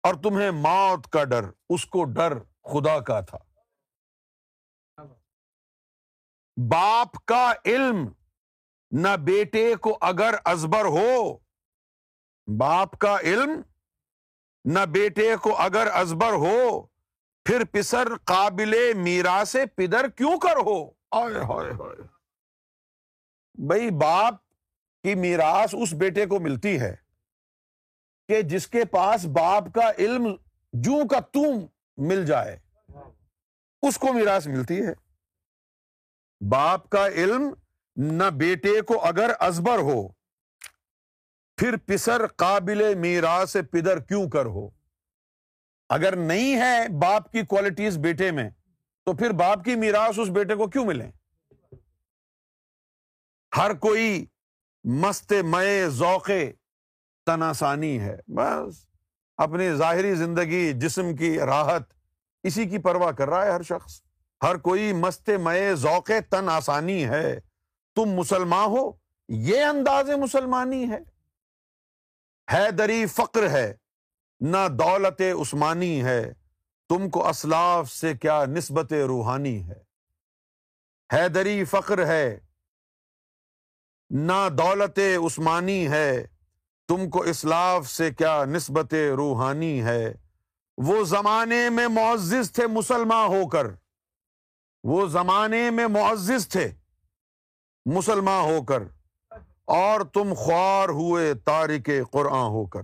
S1: اور تمہیں موت کا ڈر، اس کو ڈر خدا کا تھا۔ باپ کا علم نہ بیٹے کو اگر ازبر ہو باپ کا علم نہ بیٹے کو اگر ازبر ہو، پھر پسر قابل میرا سے پدر کیوں کر ہو؟ آئے ہائے ہائے بھائی باپ کی میراث اس بیٹے کو ملتی ہے کہ جس کے پاس باپ کا علم جو کا تم مل جائے، اس کو میراث ملتی ہے۔ باپ کا علم نہ بیٹے کو اگر ازبر ہو پھر پسر قابل میراث پدر کیوں کر ہو؟ اگر نہیں ہے باپ کی کوالٹیز بیٹے میں، تو پھر باپ کی میراث اس بیٹے کو کیوں ملے ہر کوئی مست مئے ذوقے تناسانی ہے۔ بس اپنی ظاہری زندگی، جسم کی راحت، اسی کی پرواہ کر رہا ہے ہر شخص۔ ہر کوئی مست مئے ذوق تن آسانی ہے۔ تم مسلمان ہو، یہ انداز مسلمانی ہے۔ حیدری فقر ہے، نہ دولت عثمانی ہے، تم کو اسلاف سے کیا نسبت روحانی ہے؟ حیدری فقر ہے، نہ دولت عثمانی ہے، تم کو اسلاف سے کیا نسبت روحانی ہے؟ وہ زمانے میں معزز تھے مسلمان ہو کر، وہ زمانے میں معزز تھے مسلمان ہو کر۔ اور تم خوار ہوئے تارک قرآن ہو کر۔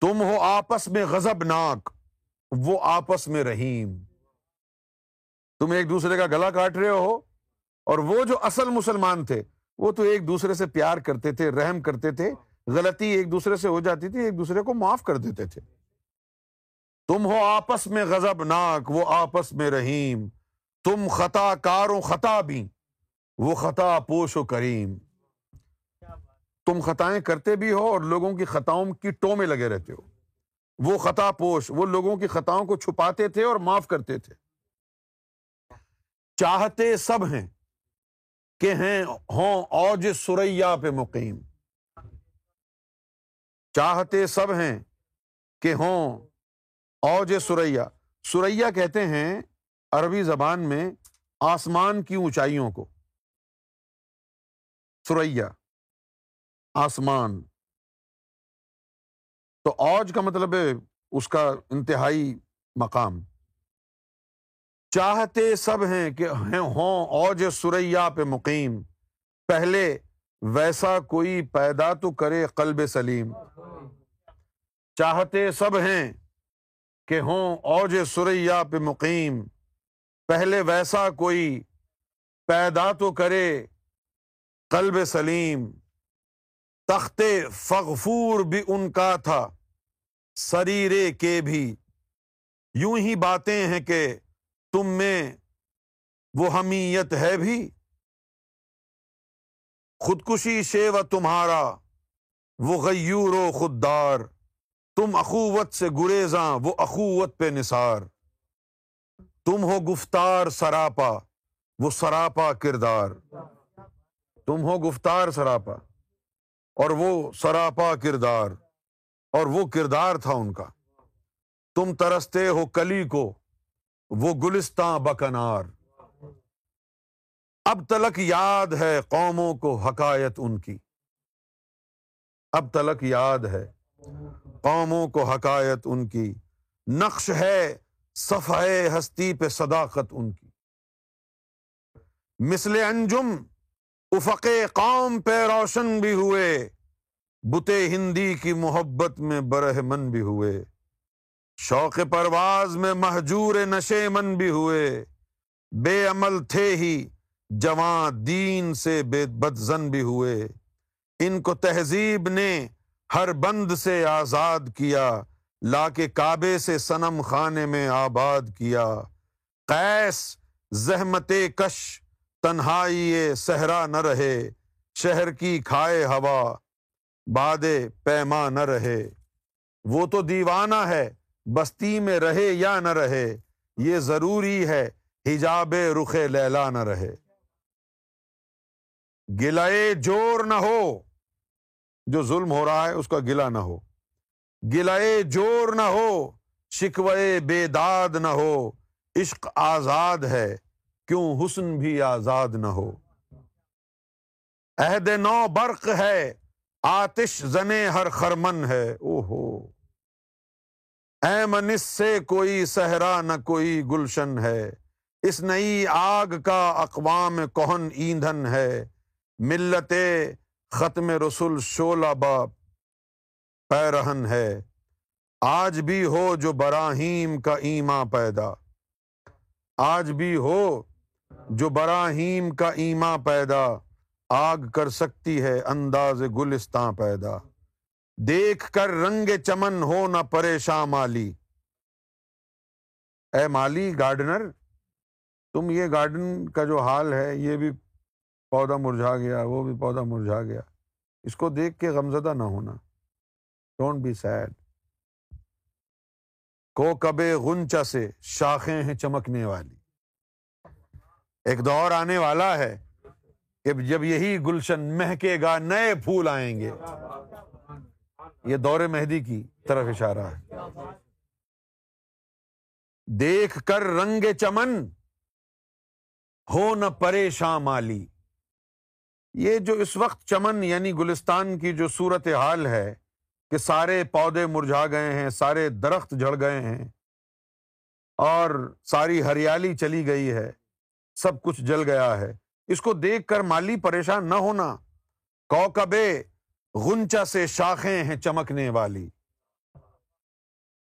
S1: تم ہو آپس میں غزب ناک وہ آپس میں رحیم۔ تم ایک دوسرے کا گلا کاٹ رہے ہو، اور وہ جو اصل مسلمان تھے، وہ تو ایک دوسرے سے پیار کرتے تھے، رحم کرتے تھے، غلطی ایک دوسرے سے ہو جاتی تھی، ایک دوسرے کو معاف کر دیتے تھے۔ تم ہو آپس میں غزب ناک وہ آپس میں رحیم۔ تم خطا کارو خطا بھی۔ وہ خطا پوش و کریم۔ تم خطائیں کرتے بھی ہو اور لوگوں کی خطاؤں کی ٹو میں لگے رہتے ہو۔ وہ خطا پوش، وہ لوگوں کی خطاؤں کو چھپاتے تھے اور معاف کرتے تھے۔ چاہتے سب ہیں کہ ہیں، ہوں اوج سوریا پہ مقیم۔ چاہتے سب ہیں کہ ہوں اوج سوریا سوریا کہتے ہیں عربی زبان میں آسمان کی اونچائیوں کو۔ سوریا آسمان۔ تو اوج کا مطلب ہے اس کا انتہائی مقام۔ چاہتے سب ہیں کہ ہوں، اوج سوریا پہ مقیم۔ پہلے ویسا کوئی پیدا تو کرے قلب سلیم۔ چاہتے سب ہیں کہ ہوں، اوج سوریا پہ مقیم۔ پہلے ویسا کوئی پیدا تو کرے قلب سلیم، تخت فغفور بھی ان کا تھا، سریرے کے بھی۔ یوں ہی باتیں ہیں کہ تم میں وہ حمیت ہے بھی۔ خودکشی شیو تمہارا، وہ غیور و خوددار۔ تم اخوت سے گریزاں وہ اخوت پہ نثار۔ تم ہو گفتار سراپا، وہ سراپا کردار۔ تم ہو گفتار سراپا، اور وہ سراپا کردار، اور وہ کردار تھا ان کا۔ تم ترستے ہو کلی کو، وہ گلستان بکنار۔ اب تلک یاد ہے قوموں کو حکایت ان کی۔ اب تلک یاد ہے قوموں کو حکایت ان کی۔ نقش ہے صفائے ہستی پہ صداقت ان کی۔ مثل انجم افق قوم پہ روشن بھی ہوئے، بتے ہندی کی محبت میں برہمن بھی ہوئے، شوق پرواز میں محجور نشے من بھی ہوئے، بے عمل تھے ہی جوان دین سے بے بدزن بھی ہوئے۔ ان کو تہذیب نے ہر بند سے آزاد کیا لا کے کعبے سے سنم خانے میں آباد کیا۔ قیس، زحمت کش تنہائی صحرا نہ رہے، شہر کی کھائے ہوا باد پیما نہ رہے۔ وہ تو دیوانہ ہے، بستی میں رہے یا نہ رہے، یہ ضروری ہے، حجاب رخ لیلا نہ رہے۔ گلائے جور نہ ہو، جو ظلم ہو رہا ہے، اس کا گلا نہ ہو۔ گلائے جور نہ ہو شکوے بے داد نہ ہو، عشق آزاد ہے۔ کیوں حسن بھی آزاد نہ ہو۔ عہد نو برق ہے، آتش زنے ہر خرمن ہے۔ او ہو اے منس سے کوئی صحرا نہ کوئی گلشن ہے۔ اس نئی آگ کا اقوام کوہن ایندھن ہے۔ ملت ختم رسول شولہ باپ پیرہن ہے۔ آج بھی ہو جو براہیم کا ایما پیدا۔ آج بھی ہو جو براہیم کا ایما پیدا، آگ کر سکتی ہے انداز گلستان پیدا۔ دیکھ کر رنگ چمن ہو نہ پریشان مالی۔ اے مالی گارڈنر، تم یہ گارڈن کا جو حال ہے، یہ بھی پودا مرجھا گیا، وہ بھی پودا مرجھا گیا۔ اس کو دیکھ کے غمزدہ نہ ہونا۔ ڈونٹ بی سیڈ کو کبے غنچا سے شاخیں ہیں چمکنے والی۔ ایک دور آنے والا ہے کہ جب یہی گلشن مہکے گا، نئے پھول آئیں گے۔ یہ دور مہدی کی طرف اشارہ ہے۔ دیکھ کر رنگ چمن، ہو نہ پریشان مالی۔ یہ جو اس وقت چمن یعنی گلستان کی جو صورت حال ہے کہ سارے پودے مرجھا گئے ہیں، سارے درخت جڑ گئے ہیں اور ساری ہریالی چلی گئی ہے۔ سب کچھ جل گیا ہے۔ اس کو دیکھ کر مالی پریشان نہ ہونا۔ کوکبے غنچا سے شاخیں ہیں چمکنے والی۔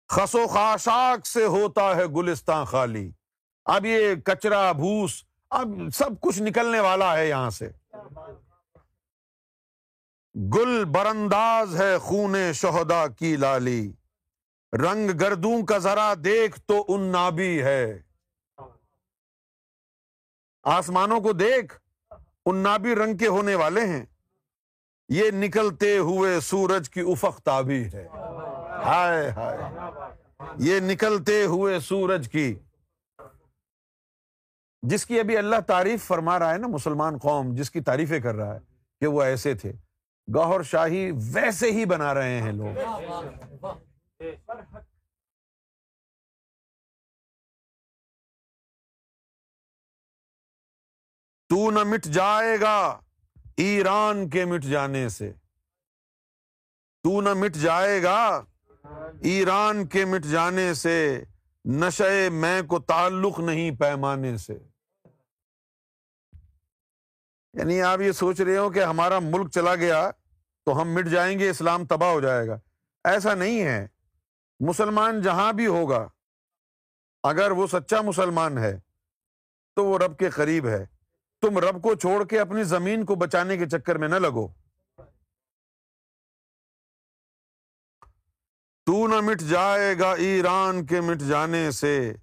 S1: خس و خاشاک سے ہوتا ہے گلستان خالی۔ اب یہ کچرا، بھوس، اب سب کچھ نکلنے والا ہے یہاں سے۔ گل برنداز ہے خون شہدا کی لالی۔ رنگ گردوں کا ذرا دیکھ تو ان نابی ہے۔ آسمانوں کو دیکھ، ان نابی رنگ کے ہونے والے ہیں۔ یہ نکلتے ہوئے سورج کی افق تابی ہے۔ ہائے ہائے۔ یہ نکلتے ہوئے سورج کی۔ جس کی ابھی اللہ تعریف فرما رہا ہے نا مسلمان قوم، جس کی تعریفیں کر رہا ہے کہ وہ ایسے تھے۔ گوہر شاہی ویسے ہی بنا رہے ہیں لوگ۔ تو نہ مٹ جائے گا ایران کے مٹ جانے سے۔ تو نہ مٹ جائے گا ایران کے مٹ جانے سے، نشے میں کو تعلق نہیں پیمانے سے۔ یعنی آپ یہ سوچ رہے ہو کہ ہمارا ملک چلا گیا تو ہم مٹ جائیں گے، اسلام تباہ ہو جائے گا۔ ایسا نہیں ہے۔ مسلمان جہاں بھی ہوگا، اگر وہ سچا مسلمان ہے تو وہ رب کے قریب ہے۔ تم رب کو چھوڑ کے اپنی زمین کو بچانے کے چکر میں نہ لگو۔ تو نہ مٹ جائے گا ایران کے مٹ جانے سے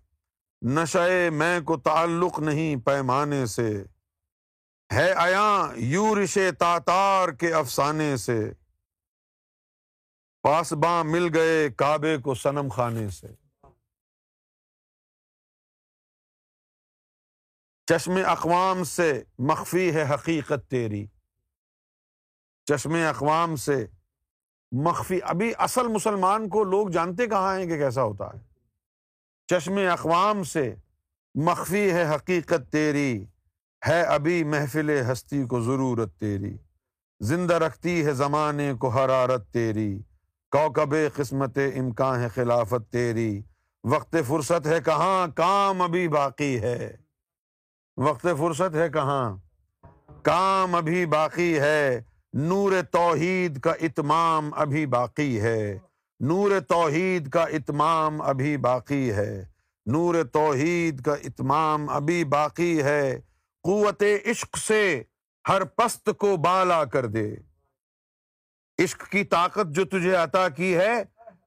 S1: نشے میں کو تعلق نہیں پیمانے سے۔ ہے ایا یورش تاتار کے افسانے سے۔ پاسباں مل گئے کعبے کو سنم خانے سے۔ چشم اقوام سے مخفی ہے حقیقت تیری۔ چشم اقوام سے مخفی۔ ابھی اصل مسلمان کو لوگ جانتے کہاں ہیں کہ کیسا ہوتا ہے؟ چشم اقوام سے مخفی ہے حقیقت تیری۔ ہے ابھی محفل ہستی کو ضرورت تیری۔ زندہ رکھتی ہے زمانے کو حرارت تیری۔ کوکب قسمت امکان ہے خلافت تیری۔ وقت فرصت ہے کہاں؟ کام ابھی باقی ہے۔ وقت فرصت ہے کہاں؟ کام ابھی باقی ہے، نور توحید کا اتمام ابھی باقی ہے۔ نور توحید کا اتمام ابھی باقی ہے۔ نور توحید کا اتمام ابھی باقی ہے۔ قوت عشق سے ہر پست کو بالا کر دے۔ عشق کی طاقت جو تجھے عطا کی ہے،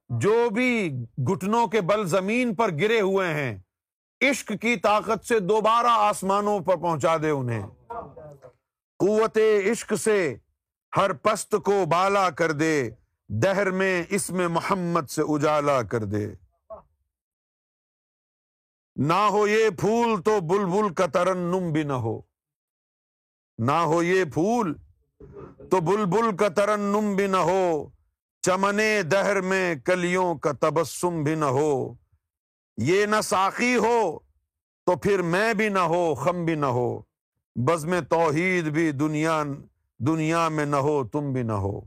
S1: جو بھی گٹنوں کے بل زمین پر گرے ہوئے ہیں عشق کی طاقت سے دوبارہ آسمانوں پر پہنچا دے انہیں۔ قوت عشق سے ہر پست کو بالا کر دے، دہر میں اس میں محمد سے اجالا کر دے۔ نہ ہو یہ پھول تو بلبل کا ترنم بھی نہ ہو۔ نہ ہو یہ پھول تو بلبل کا ترنم بھی نہ ہو۔ چمنے دہر میں کلیوں کا تبسم بھی نہ ہو۔ یہ نہ ساخی ہو تو پھر میں بھی نہ ہو، خم بھی نہ ہو۔ بز میں توحید بھی دنیا دنیا میں نہ ہو، تم بھی نہ ہو۔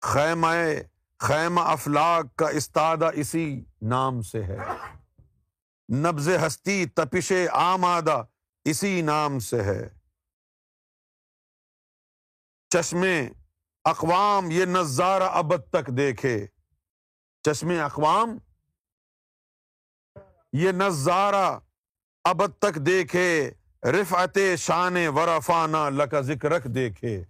S1: خیمہ خیمہ افلاق کا استادہ اسی نام سے ہے۔ نبز ہستی تپش آمادہ اسی نام سے ہے۔ چشمے اقوام یہ نظارہ ابد تک دیکھے۔ چشمے اقوام یہ نظارہ ابد تک دیکھے، رفعت شان ورفانہ لکا ذکرک دیکھے۔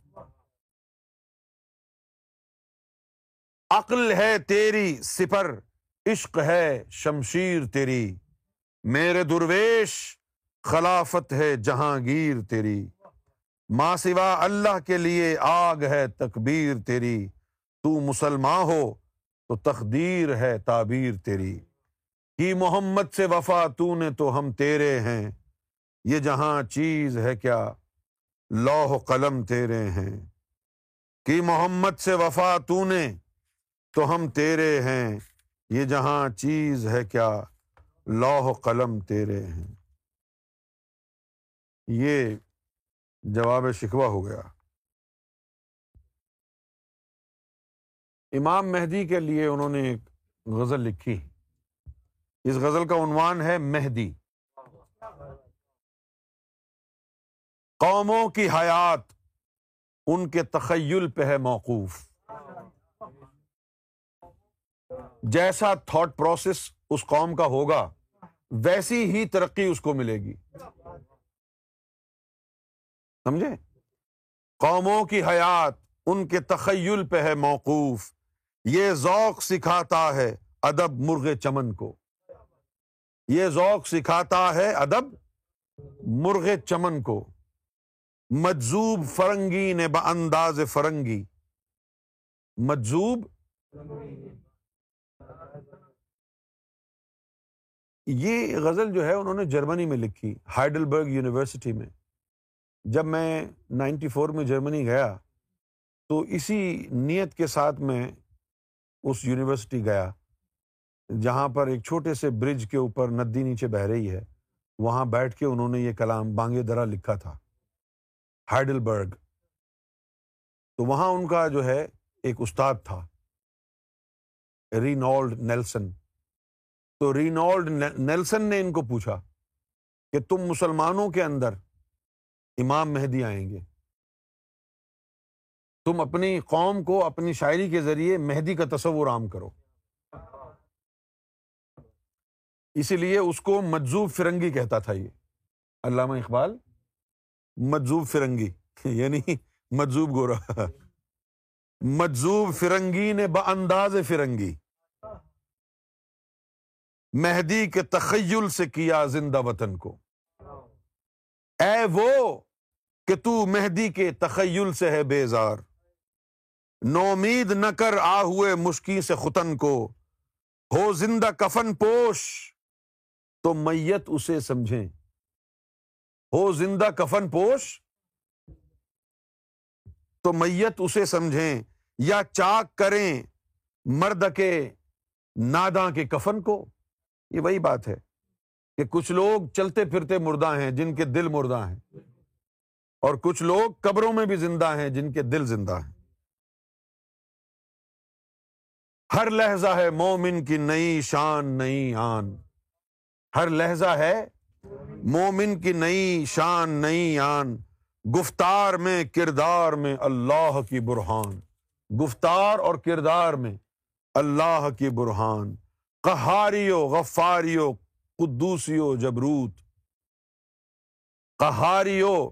S1: عقل ہے تیری سپر عشق ہے شمشیر تیری۔ میرے درویش، خلافت ہے جہانگیر تیری۔ ماں سوا اللہ کے لیے آگ ہے تکبیر تیری۔ تو مسلمان ہو تو تقدیر ہے تعبیر تیری۔ کی محمد سے وفا تو نے تو ہم تیرے ہیں۔ یہ جہاں چیز ہے کیا لوہ قلم تیرے ہیں۔ کی محمد سے وفا تو نے تو ہم تیرے ہیں۔ یہ جہاں چیز ہے کیا لوہ قلم تیرے ہیں۔ یہ جواب شکوہ ہو گیا۔ امام مہدی کے لیے انہوں نے ایک غزل لکھی۔ اس غزل کا عنوان ہے مہدی۔ قوموں کی حیات، ان کے تخیل پہ ہے موقوف۔ جیسا تھاٹ پروسیس اس قوم کا ہوگا، ویسی ہی ترقی اس کو ملے گی۔ سمجھے؟ قوموں کی حیات، ان کے تخیل پہ ہے موقوف۔ یہ ذوق سکھاتا ہے ادب مرغ چمن کو۔ یہ ذوق سکھاتا ہے ادب مرغ چمن کو۔ مجزوب فرنگی نے انداز فرنگی۔ مجزوب یہ غزل جو ہے انہوں نے جرمنی میں لکھی ہائیڈل برگ یونیورسٹی میں۔ جب میں نائنٹی فور میں جرمنی گیا تو اسی نیت کے ساتھ میں اس یونیورسٹی گیا۔ جہاں پر ایک چھوٹے سے برج کے اوپر ندی نیچے بہ رہی ہے، وہاں بیٹھ کے انہوں نے یہ کلام بانگے درا لکھا تھا۔ ہائڈل برگ تو وہاں ان کا جو ہے ایک استاد تھا۔ Reynold Nelson. تو رینالڈ نیلسن نے ان کو پوچھا کہ تم مسلمانوں کے اندر امام مہدی آئیں گے۔ تم اپنی قوم کو اپنی شاعری کے ذریعے مہدی کا تصور عام کرو۔ اسی لیے اس کو مجزوب فرنگی کہتا تھا یہ۔ علامہ اقبال مجزوب فرنگی۔ یعنی مجزوب گورا۔ مجزوب فرنگی نے انداز فرنگی۔ مہدی کے تخیل سے کیا زندہ وطن کو۔ اے وہ کہ تو مہدی کے تخیل سے ہے بیزار۔ نومید نہ کر آ ہوئے مشکل سے ختن کو۔ ہو زندہ کفن پوش۔ تو میت اسے سمجھیں۔ ہو زندہ کفن پوش، تو میت اسے سمجھیں۔ یا چاک کریں مرد کے نادا کے کفن کو۔ یہ وہی بات ہے کہ کچھ لوگ چلتے پھرتے مردہ ہیں جن کے دل مردہ ہیں، اور کچھ لوگ قبروں میں بھی زندہ ہیں جن کے دل زندہ ہیں۔ ہر لہجہ ہے مومن کی نئی شان، نئی آن۔ ہر لہجہ ہے۔ مومن کی نئی شان، نئی آن۔ گفتار میں، کردار میں اللہ کی برہان۔ گفتار اور کردار میں اللہ کی برہان۔ کہاریو غفاریو، قدوسیو، جبروت۔ کہاریو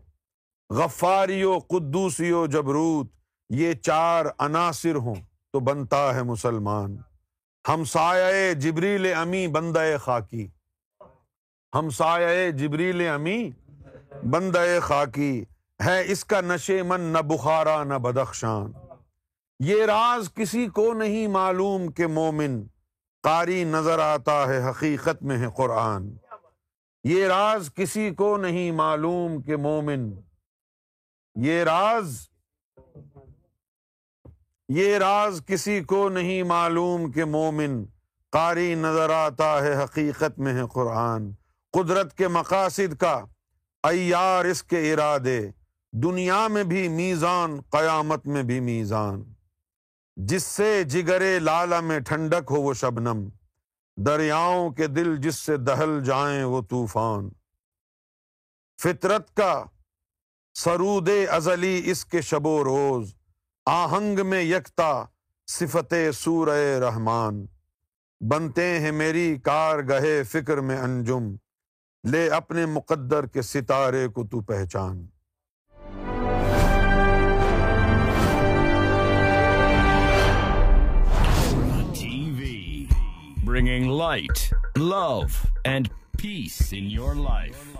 S1: غفاریو، قدوسیو، جبروت۔ یہ چار عناصر ہوں تو بنتا ہے مسلمان۔ ہم سایہ جبریل امی، بندہ خاکی۔ ہم سایہ جبریل امی بند خاکی، ہے اس کا نشے من نہ بخارا نہ بدخشان۔ یہ راز کسی کو نہیں معلوم کہ مومن قاری نظر آتا ہے، حقیقت میں ہے قرآن۔ یہ راز کسی کو نہیں معلوم کہ مومن۔ یہ راز یہ راز کسی کو نہیں معلوم کہ مومن قاری نظر آتا ہے، حقیقت میں ہے قرآن۔ قدرت کے مقاصد کا ایار اس کے ارادے، دنیا میں بھی میزان، قیامت میں بھی میزان۔ جس سے جگرے لالا میں ٹھنڈک ہو وہ شبنم، دریاؤں کے دل جس سے دہل جائیں وہ طوفان۔ فطرت کا سرود ازلی اس کے شب و روز، آہنگ میں یکتا صفت سور رحمان۔ بنتے ہیں میری کار گہے فکر میں انجم لے اپنے مقدر کے ستارے کو تو پہچان۔
S2: Bringing light love and peace in your life